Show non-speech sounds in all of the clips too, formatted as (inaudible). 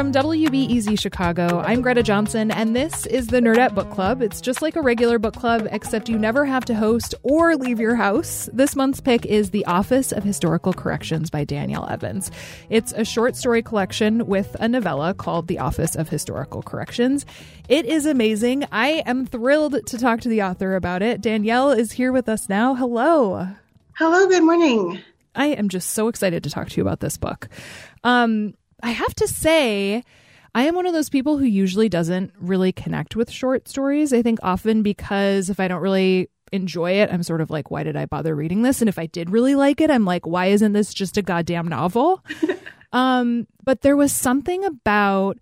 From WBEZ Chicago, I'm Greta Johnson, and this is the Nerdette Book Club. It's just like a regular book club, except you never have to host or leave your house. This month's pick is The Office of Historical Corrections by Danielle Evans. It's a short story collection with a novella called The Office of Historical Corrections. It is amazing. I am thrilled to talk to the author about it. Danielle is here with us now. Hello. Hello, good morning. I am just so excited to talk to you about this book. Um, I have to say, I am one of those people who usually doesn't really connect with short stories. I think often because if I don't really enjoy it, I'm sort of like, why did I bother reading this? And if I did really like it, I'm like, why isn't this just a goddamn novel? (laughs) um, but there was something about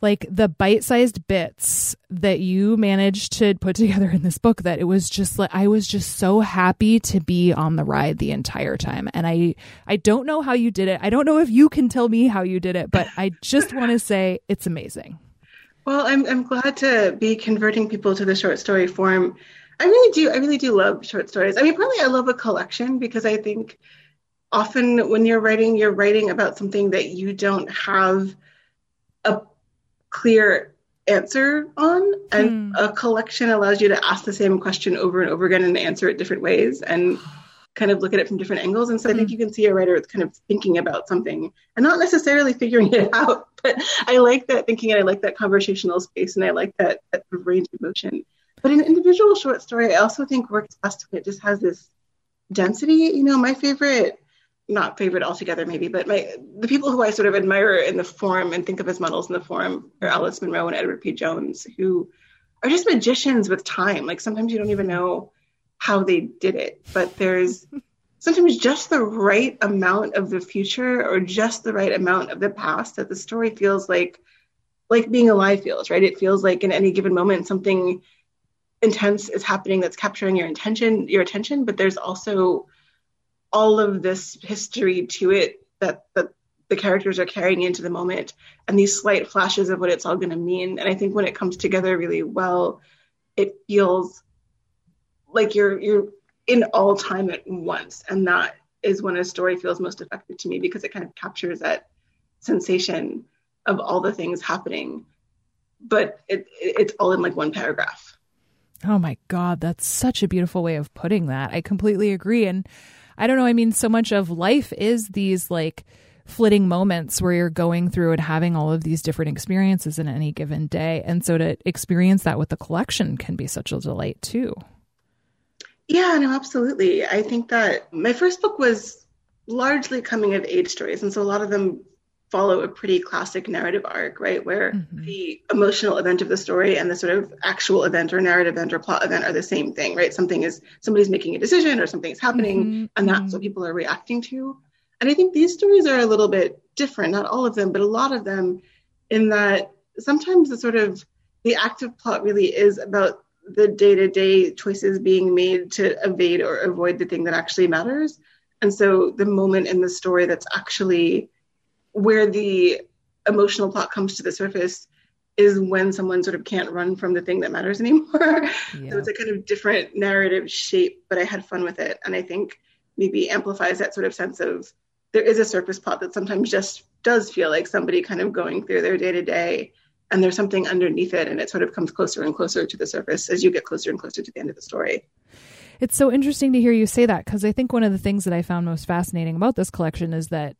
like the bite-sized bits that you managed to put (laughs) together in this book that it was just like I was just so happy to be on the ride the entire time and I I don't know how you did it. I don't know if you can tell me how you did it, but I just want to (laughs) say it's amazing. Well, I'm I'm glad to be converting people to the short story form. I really do I really do love short stories. I mean, probably I love a collection because I think often when you're writing, you're writing about something that you don't have a clear answer on and mm. a collection allows you to ask the same question over and over again and answer it different ways and kind of look at it from different angles and so mm. i think hmm. you can see a writer that's kind of thinking about something and not necessarily figuring it (laughs) out but i like that thinking and i like that conversational space and i like that, that range of motion but an individual short story i also think works best when it just has this density you know my favorite not favorite altogether, maybe, but my the people who I sort of admire in the form and think of as models in the form are Alice Munro and Edward P. Jones, who are just magicians with time. Like sometimes you don't even know how they did it, but there's (laughs) sometimes just the right amount of the future or just the right amount of the past that the story feels like like being alive feels, right? It feels like in any given moment something intense is happening that's capturing your attention, your attention, but there's also all of this history to it that, that the characters are carrying into the moment and these slight flashes of what it's all going to mean. And I think when it comes together really well, it feels like you're you're in all time at once. And that is when a story feels most effective to me because it kind of captures that sensation of all the things happening. But it, it's all in like one paragraph. Oh my God, that's such a beautiful way of putting that. I completely agree. And I don't know. I mean, so much of life is these like flitting moments where you're going through and having all of these different experiences in any given day. And so to experience that with the collection can be such a delight too. Yeah, no, absolutely. I think that my first book was largely coming of age stories. And so a lot of them follow a pretty classic narrative arc, right? Where mm-hmm. the emotional event of the story and the sort of actual event or narrative event or plot event are the same thing, right? Something is somebody's making a decision or something's happening, mm-hmm. and that's mm-hmm. what people are reacting to. And I think these stories are a little bit different, not all of them, but a lot of them, in that sometimes the sort of the active plot really is about the day-to-day choices being made to evade or avoid the thing that actually matters. And so the moment in the story that's actually where the emotional plot comes to the surface is when someone sort of can't run from the thing that matters (laughs) anymore. Yeah. so it's a kind of different narrative shape, but I had fun with it. And I think maybe amplifies that sort of sense of there is a surface plot that sometimes just does feel like somebody kind of going through their day to day and there's something underneath it and it sort of comes closer and closer to the surface as you get closer and closer to the end of the story. It's so interesting to hear you say that because I think one of the things that I found most fascinating about this collection is that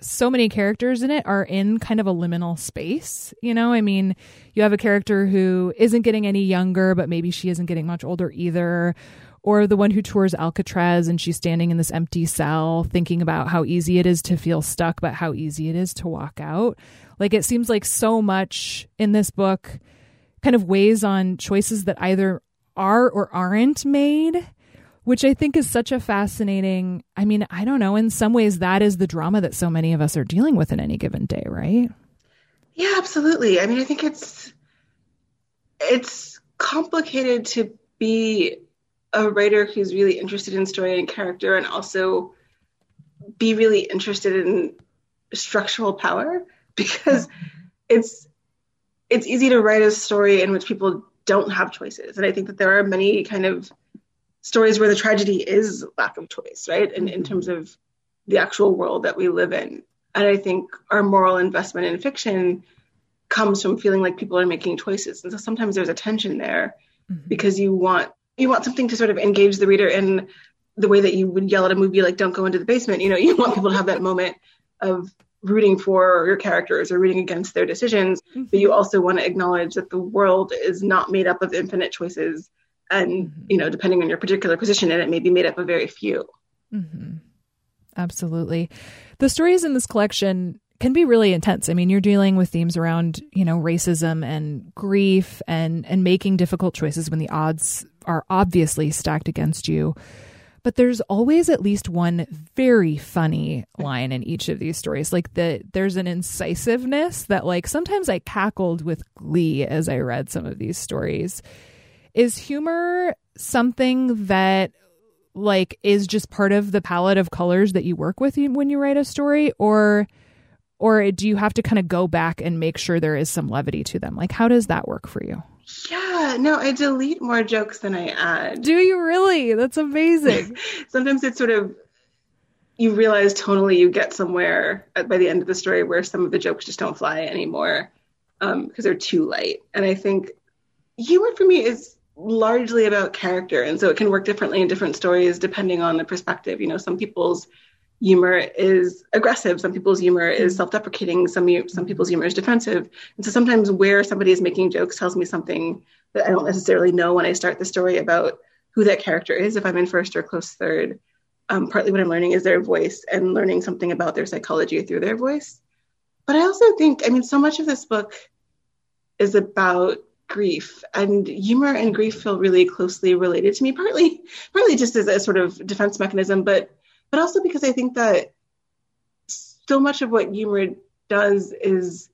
so many characters in it are in kind of a liminal space. You know, I mean, you have a character who isn't getting any younger, but maybe she isn't getting much older either. Or the one who tours Alcatraz and she's standing in this empty cell thinking about how easy it is to feel stuck, but how easy it is to walk out. Like it seems like so much in this book kind of weighs on choices that either are or aren't made which I think is such a fascinating. I mean, I don't know. In some ways, that is the drama that so many of us are dealing with in any given day, right? Yeah, absolutely. I mean, I think it's it's complicated to be a writer who's really interested in story and character, and also be really interested in structural power (laughs) because it's it's easy to write a story in which people don't have choices, and I think that there are many kind of stories where the tragedy is lack of choice, right? And in terms of the actual world that we live in. And I think our moral investment in fiction comes from feeling like people are making choices. And so sometimes there's a tension there mm-hmm. because you want you want something to sort of engage the reader in the way that you would yell at a movie like don't go into the basement. You know, (laughs) you want people to have that moment of rooting for your characters or rooting against their decisions, mm-hmm. but you also want to acknowledge that the world is not made up of infinite choices and mm-hmm. you know depending on your particular position in it may be made up of very few mm-hmm. absolutely the stories in this collection can be really intense i mean you're dealing with themes around you know racism and grief and and making difficult choices when the odds are obviously stacked against you but there's always at least one very funny line in each of these stories like the there's an incisiveness that like sometimes i cackled with glee as i read some of these stories is humor something that like is just part of the palette of colors that you work with when you write a story or or do you have to kind of go back and make sure there is some levity to them? Like how does that work for you? Yeah, no, I delete more jokes than I add. Do you really? That's amazing. (laughs) Sometimes it's sort of you realize tonally you get somewhere by the end of the story where some of the jokes just don't fly anymore because um, they're too light. And I think humor for me is largely about character and so it can work differently in different stories depending on the perspective you know some people's humor is aggressive some people's humor is self-deprecating some some people's humor is defensive and so sometimes where somebody is making jokes tells me something that i don't necessarily know when i start the story about who that character is if i'm in first or close third. Um, partly what i'm learning is their voice and learning something about their psychology through their voice. But i also think i mean so much of this book is about grief and humor and grief feel really closely related to me partly partly just as a sort of defense mechanism but but also because i think that so much of what humor does is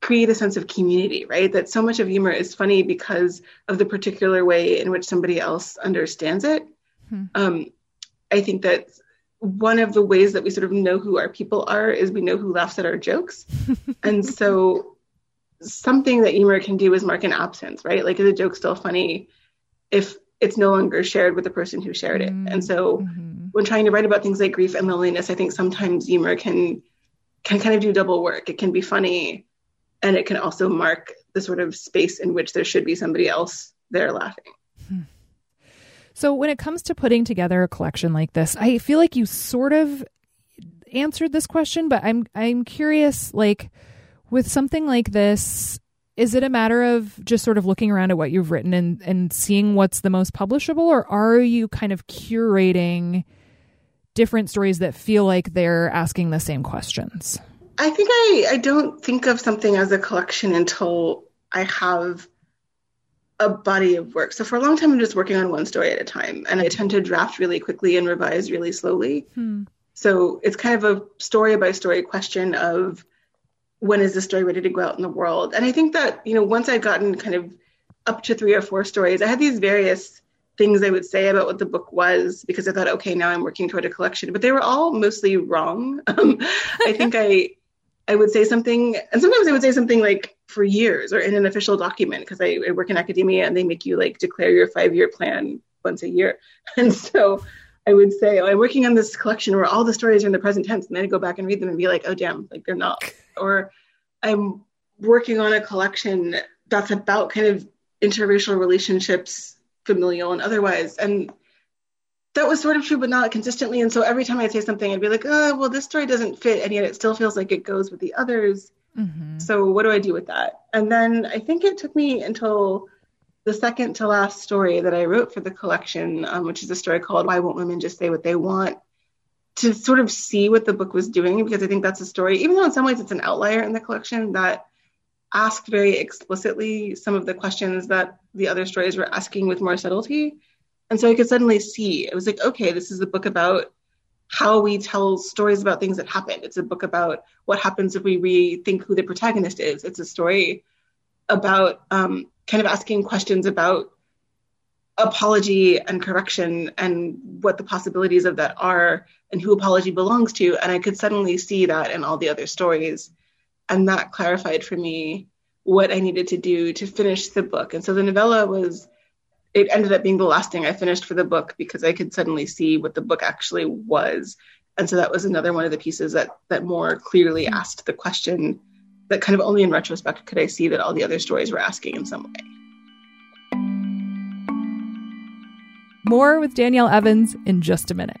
create a sense of community right that so much of humor is funny because of the particular way in which somebody else understands it hmm. um, i think that one of the ways that we sort of know who our people are is we know who laughs at our jokes (laughs) and so something that humor can do is mark an absence, right? Like, is a joke still funny if it's no longer shared with the person who shared it? Mm-hmm. And so, mm-hmm. when trying to write about things like grief and loneliness, I think sometimes humor can can kind of do double work. It can be funny, and it can also mark the sort of space in which there should be somebody else there laughing. Hmm. So, when it comes to putting together a collection like this, I feel like you sort of answered this question, but I'm I'm curious, like with something like this, is it a matter of just sort of looking around at what you've written and, and seeing what's the most publishable, or are you kind of curating different stories that feel like they're asking the same questions? I think I, I don't think of something as a collection until I have a body of work. So for a long time, I'm just working on one story at a time, and I tend to draft really quickly and revise really slowly. Hmm. So it's kind of a story by story question of when is the story ready to go out in the world? And I think that, you know, once I'd gotten kind of up to three or four stories, I had these various things I would say about what the book was because I thought, okay, now I'm working toward a collection, but they were all mostly wrong. (laughs) Um, I think I I would say something, and sometimes I would say something like for years or in an official document because I, I work in academia and they make you like declare your five year plan once a year, (laughs) and so I would say, oh, I'm working on this collection where all the stories are in the present tense, and then I go back and read them and be like, oh damn, like they're not (laughs) or I'm working on a collection that's about kind of interracial relationships, familial and otherwise. And that was sort of true, but not consistently. And so every time I'd say something, I'd be like, oh, well, this story doesn't fit. And yet it still feels like it goes with the others. Mm-hmm. So what do I do with that? And then I think it took me until the second to last story that I wrote for the collection, um, which is a story called Why Won't Women Just Say What They Want? to sort of see what the book was doing because I think that's a story, even though in some ways it's an outlier in the collection, that asked very explicitly some of the questions that the other stories were asking with more subtlety. And so I could suddenly see it was like, okay, this is a book about how we tell stories about things that happen. It's a book about what happens if we rethink who the protagonist is. It's a story about um, kind of asking questions about apology and correction and what the possibilities of that are and who apology belongs to. And I could suddenly see that in all the other stories. And that clarified for me what I needed to do to finish the book. And so the novella was, it ended up being the last thing I finished for the book because I could suddenly see what the book actually was. And so that was another one of the pieces that that more clearly asked the question that kind of only in retrospect could I see that all the other stories were asking in some way. More with Danielle Evans in just a minute.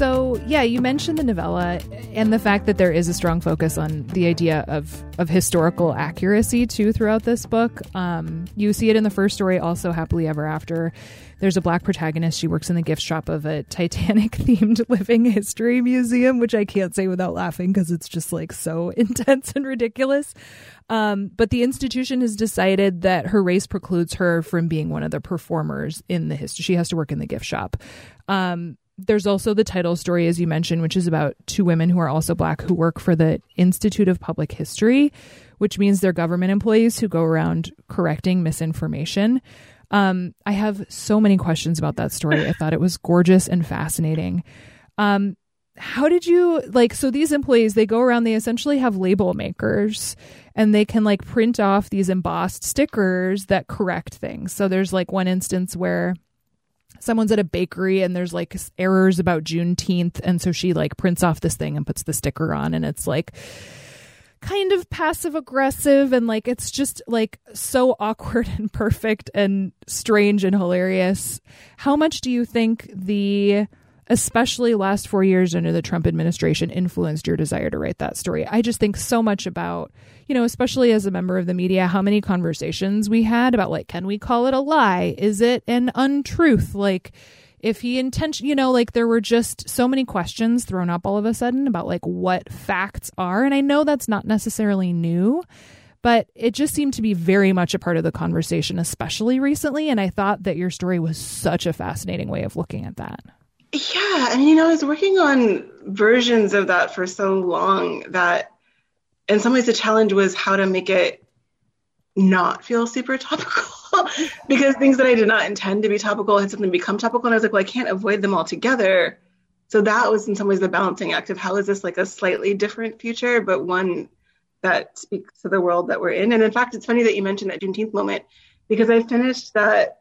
So, yeah, you mentioned the novella and the fact that there is a strong focus on the idea of, of historical accuracy too throughout this book. Um, you see it in the first story, also Happily Ever After. There's a black protagonist. She works in the gift shop of a Titanic (laughs) themed living history museum, which I can't say without laughing because it's just like so (laughs) intense and ridiculous. Um, but the institution has decided that her race precludes her from being one of the performers in the history. She has to work in the gift shop. Um, there's also the title story, as you mentioned, which is about two women who are also black who work for the Institute of Public History, which means they're government employees who go around correcting misinformation. Um, I have so many questions about that story. I thought it was gorgeous and fascinating. Um, how did you like so these employees they go around they essentially have label makers and they can like print off these embossed stickers that correct things so there's like one instance where someone's at a bakery and there's like errors about Juneteenth. And so she like prints off this thing and puts the sticker on, and it's like kind of passive aggressive and like it's just like so (laughs) awkward and perfect and strange and hilarious. How much do you think the especially last 4 years under the Trump administration influenced your desire to write that story? I just think so much about you know, especially as a member of the media, how many conversations we had about like, can we call it a lie? Is it an untruth? Like, if he intention, you know, like there were just so many questions thrown up all of a sudden about like what facts are. And I know that's not necessarily new, but it just seemed to be very much a part of the conversation, especially recently. And I thought that your story was such a fascinating way of looking at that. Yeah. And, you know, I was working on versions of that for so long that in some ways the challenge was how to make it not feel super topical (laughs) because things that I did not intend to be topical had suddenly become topical. And I was like, well, I can't avoid them altogether. So that was in some ways the balancing act of how is this like a slightly different future, but one that speaks to the world that we're in. And in fact, it's funny that you mentioned that Juneteenth moment because I finished that,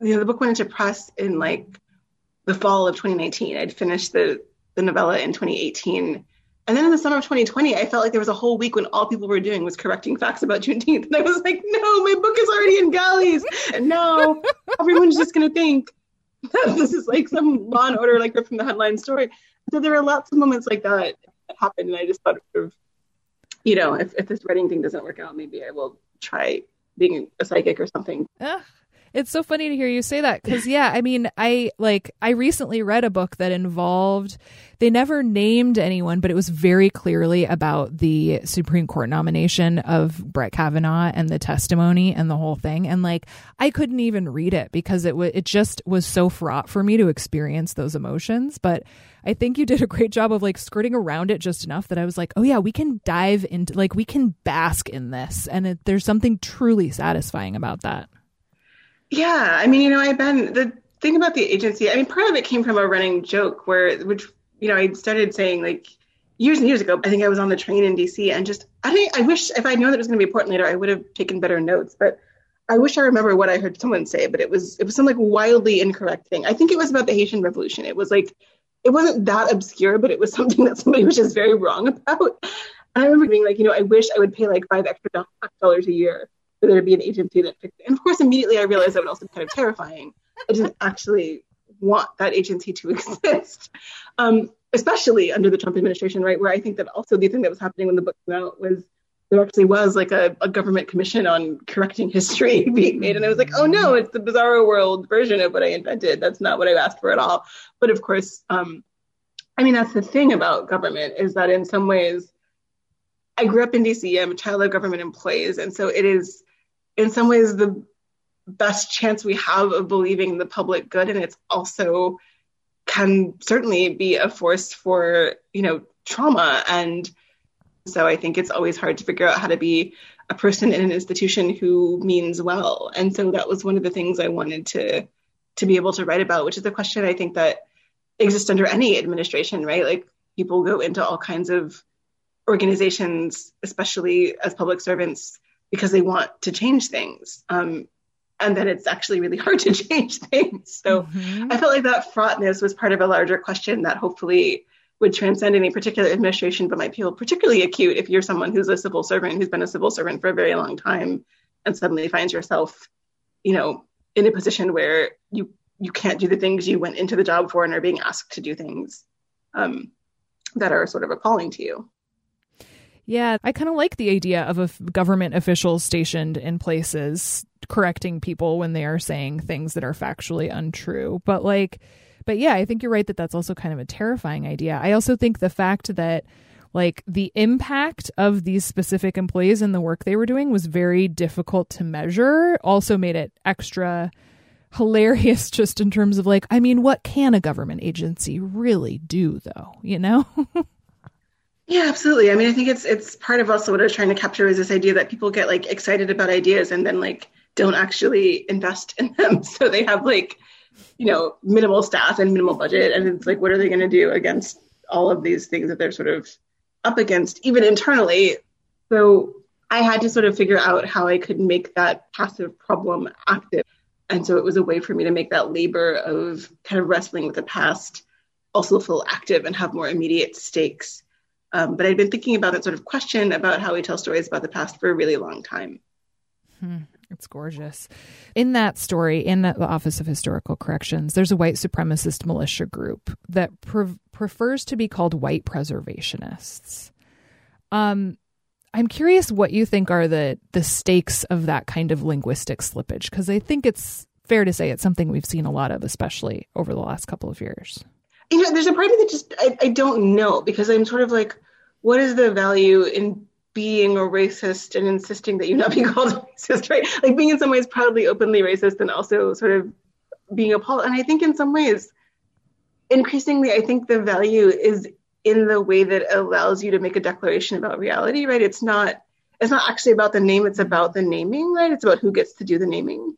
you know, the book went into press in like the fall of 2019. I'd finished the, the novella in 2018 and then in the summer of 2020, I felt like there was a whole week when all people were doing was correcting facts about Juneteenth. And I was like, no, my book is already in galleys. And now everyone's just going to think that this is like some law and order, like from the headline story. So there were lots of moments like that that happened. And I just thought of, you know, if, if this writing thing doesn't work out, maybe I will try being a psychic or something. It's so funny to hear you say that because, yeah, I mean, I like, I recently read a book that involved, they never named anyone, but it was very clearly about the Supreme Court nomination of Brett Kavanaugh and the testimony and the whole thing. And like, I couldn't even read it because it was, it just was so fraught for me to experience those emotions. But I think you did a great job of like skirting around it just enough that I was like, oh yeah, we can dive into, like, we can bask in this. And it, there's something truly satisfying about that. Yeah, I mean, you know, I've been the thing about the agency. I mean, part of it came from a running joke where, which you know, I started saying like years and years ago. I think I was on the train in DC, and just I think I wish if I'd known that it was going to be important later, I would have taken better notes. But I wish I remember what I heard someone say. But it was it was some like wildly incorrect thing. I think it was about the Haitian Revolution. It was like it wasn't that obscure, but it was (laughs) something that somebody was just very wrong about. And I remember being like, you know, I wish I would pay like five extra dollars a year for there to be an agency that fixed it. And of course, immediately I realized that would also be kind of terrifying. I didn't actually want that agency to (laughs) exist, um, especially under the Trump administration, right? Where I think that also the thing that was happening when the book came out was there actually was like a, a government commission on correcting history (laughs) being made. And I was like, oh no, it's the bizarro world version of what I invented. That's not what I've asked for at all. But of course, um, I mean, that's the thing about government is that in some ways, I grew up in DC. I'm a child of government employees. And so it is, in some ways, the best chance we have of believing the public good. And it's also can certainly be a force for, you know, trauma and so I think it's always hard to figure out how to be a person in an institution who means well. And so that was one of the things I wanted to to be able to write about, which is a question I think that exists under any administration, right? Like people go into all kinds of organizations, especially as public servants, because they want to change things. Um, and then it's actually really hard to (laughs) change things. So mm-hmm. I felt like that fraughtness was part of a larger question that hopefully would transcend any particular administration, but might feel particularly acute if you're someone who's a civil servant who's been a civil servant for a very long time and suddenly finds yourself, you know, in a position where you you can't do the things you went into the job for and are being asked to do things um, that are sort of appalling to you. Yeah, I kind of like the idea of a government officials stationed in places correcting people when they are saying things that are factually untrue. But like but yeah, I think you're right that that's also kind of a terrifying idea. I also think the fact that like the impact of these specific employees and the work they were doing was very difficult to measure also made it extra hilarious (laughs) just in terms of like i mean what can a government agency really do though you know (laughs) yeah absolutely i mean i think it's it's part of also what i was trying to capture is this idea that people get like excited about ideas and then like don't actually invest in them (laughs) so they have like you know, minimal staff and minimal budget. And it's like, what are they going to do against all of these things that they're sort of up against, even internally? So I had to sort of figure out how I could make that passive problem active. And so it was a way for me to make that labor of kind of wrestling with the past also feel active and have more immediate stakes. Um, but I'd been thinking about that sort of question about how we tell stories about the past for a really long time. Hmm. It's gorgeous. In that story, in the Office of Historical Corrections, there's a white supremacist militia group that pre- prefers to be called white preservationists. Um, I'm curious what you think are the the stakes of that kind of linguistic slippage because I think it's fair to say it's something we've seen a lot of, especially over the last couple of years. You know, there's a part of me that just I, I don't know because I'm sort of like, what is the value in being a racist and insisting that you not be (laughs) called a racist, right? Like being in some ways proudly, openly racist and also sort of being appalled. And I think in some ways, increasingly, I think the value is in the way that allows you to make a declaration about reality, right? It's not it's not actually about the name, it's about the naming, right? It's about who gets to do the naming.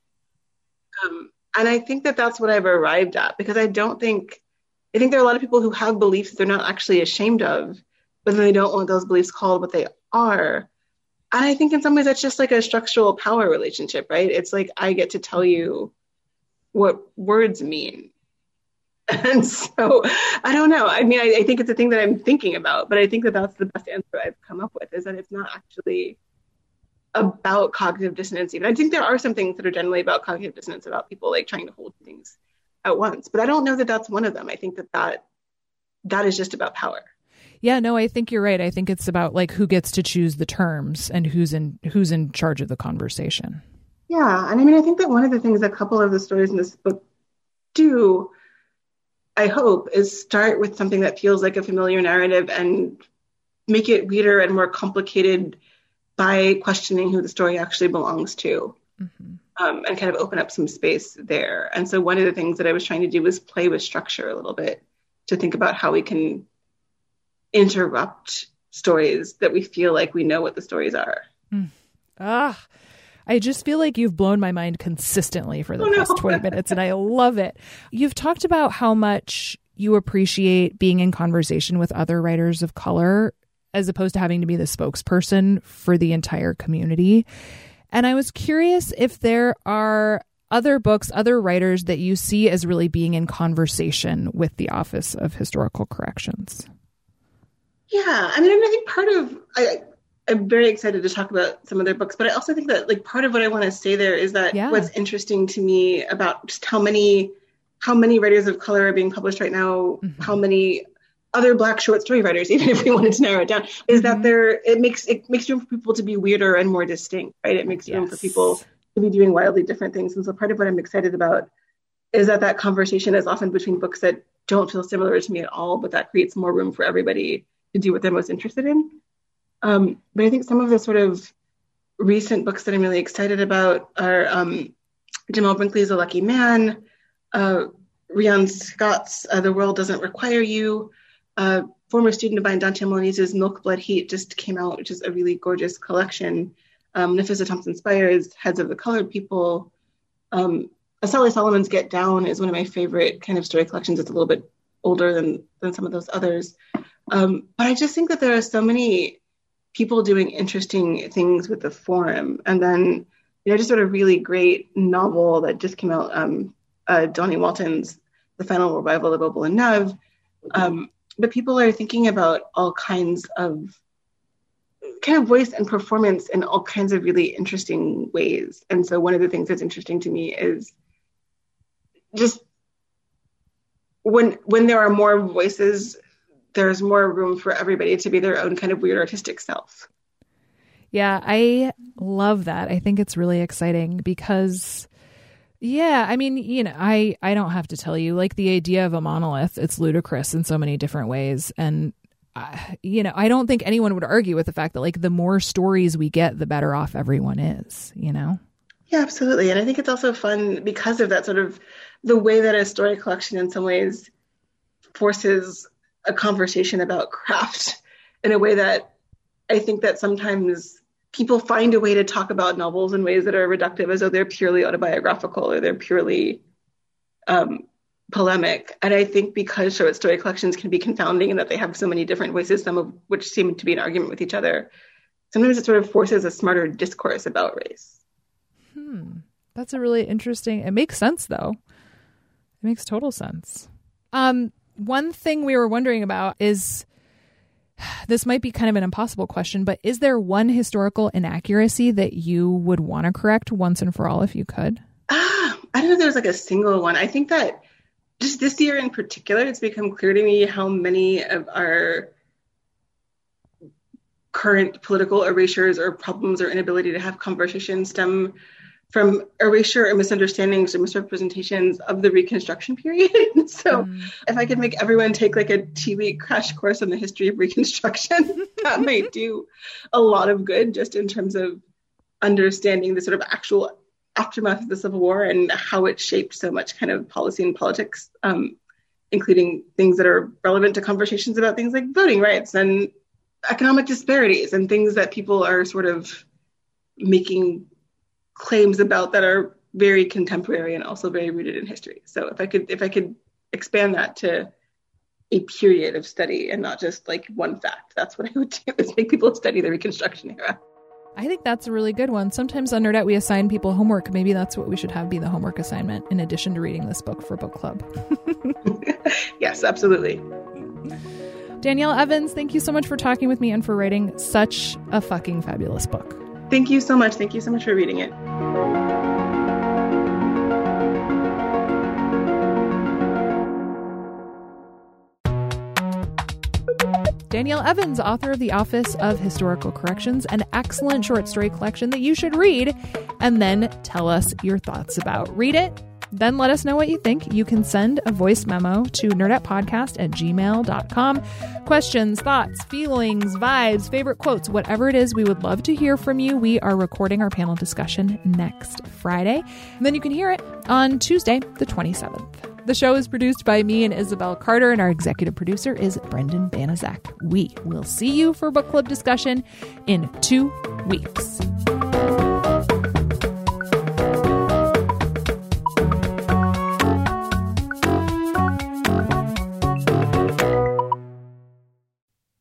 Um, and I think that that's what I've arrived at because I don't think I think there are a lot of people who have beliefs that they're not actually ashamed of, but then they don't want those beliefs called what they are. And I think in some ways that's just like a structural power relationship, right? It's like I get to tell you what words mean. (laughs) And so I don't know. I mean, I, I, think it's a thing that I'm thinking about, but I think that that's the best answer I've come up with is that it's not actually about cognitive dissonance. Even I think there are some things that are generally about cognitive dissonance about people like trying to hold things at once, but I don't know that that's one of them. I think that that, that is just about power. Yeah, no, I think you're right. I think it's about like who gets to choose the terms and who's in who's in charge of the conversation. Yeah, and I mean, I think that one of the things a couple of the stories in this book do, I hope, is start with something that feels like a familiar narrative and make it weirder and more complicated by questioning who the story actually belongs to. Mm-hmm. Um, and kind of open up some space there. And so, one of the things that I was trying to do was play with structure a little bit to think about how we can interrupt stories that we feel like we know what the stories are. Mm. Ah, I just feel like you've blown my mind consistently for the oh, past no. 20 (laughs) minutes, and I love it. You've talked about how much you appreciate being in conversation with other writers of color as opposed to having to be the spokesperson for the entire community. And I was curious if there are other books, other writers that you see as really being in conversation with the Office of Historical Corrections? Yeah, I mean, I think part of I, I'm very excited to talk about some of their books, but I also think that like part of what I want to say there is that yeah. what's interesting to me about just how many how many writers of color are being published right now, mm-hmm. how many other black short story writers, (laughs) even if we wanted to narrow it down, is mm-hmm. that there it makes it makes room for people to be weirder and more distinct, right? It makes yes. room for people to be doing wildly different things. And so part of what I'm excited about is that that conversation is often between books that don't feel similar to me at all, but that creates more room for everybody to do what they're most interested in. Um, but I think some of the sort of recent books that I'm really excited about are um, Jamel Brinkley's A Lucky Man, uh, Rion Scott's uh, The World Doesn't Require You, uh, former student of mine, Dantiel Moniz's Milk Blood Heat just came out, which is a really gorgeous collection. Um, Nafissa Thompson Spires, Heads of the Colored People. Um, Asali Solomon's Get Down is one of my favorite kind of story collections. It's a little bit older than, than some of those others. Um, but I just think that there are so many people doing interesting things with the forum. And then, you know, just sort of really great novel that just came out, um, uh, Dawnie Walton's The Final Revival of Opal and Nev. Um, but people are thinking about all kinds of kind of voice and performance in all kinds of really interesting ways. And so one of the things that's interesting to me is just when when there are more voices there's more room for everybody to be their own kind of weird artistic self. Yeah, I love that. I think it's really exciting because yeah, I mean, you know, I I don't have to tell you like the idea of a monolith, it's ludicrous in so many different ways and uh, you know, I don't think anyone would argue with the fact that like the more stories we get, the better off everyone is, you know. Yeah, absolutely. And I think it's also fun because of that sort of the way that a story collection in some ways forces a conversation about craft (laughs) in a way that I think that sometimes people find a way to talk about novels in ways that are reductive as though they're purely autobiographical or they're purely um, polemic. And I think because short story collections can be confounding in that they have so many different voices, some of which seem to be in argument with each other, sometimes it sort of forces a smarter discourse about race. Hmm. That's a really interesting. It makes sense though. It makes total sense. Um, one thing we were wondering about is this might be kind of an impossible question, but is there one historical inaccuracy that you would want to correct once and for all if you could? Ah, I don't know if there's like a single one. I think that just this year in particular, it's become clear to me how many of our current political erasures or problems or inability to have conversations stem from erasure and misunderstandings or misrepresentations of the Reconstruction period. (laughs) so, mm. if I could make everyone take like a two week crash course on the history of Reconstruction, (laughs) that might do a lot of good just in terms of understanding the sort of actual aftermath of the Civil War and how it shaped so much kind of policy and politics, um, including things that are relevant to conversations about things like voting rights and economic disparities and things that people are sort of making claims about that are very contemporary and also very rooted in history. So if I could if I could expand that to a period of study and not just like one fact, that's what I would do is make people study the Reconstruction era. I think that's a really good one. Sometimes on Nerdette we assign people homework. Maybe that's what we should have be the homework assignment in addition to reading this book for book club. (laughs) (laughs) yes, absolutely. Danielle Evans, thank you so much for talking with me and for writing such a fucking fabulous book. Thank you so much. Thank you so much for reading it. Danielle Evans, author of The Office of Historical Corrections, an excellent short story collection that you should read and then tell us your thoughts about. Read it, then let us know what you think. You can send a voice memo to nerdettepodcast at gmail.com. Questions, thoughts, feelings, vibes, favorite quotes, whatever it is, we would love to hear from you. We are recording our panel discussion next Friday. And then you can hear it on Tuesday, the 27th. The show is produced by me and Isabel Carter, and our executive producer is Brendan Banaszak. We will see you for book club discussion in two weeks.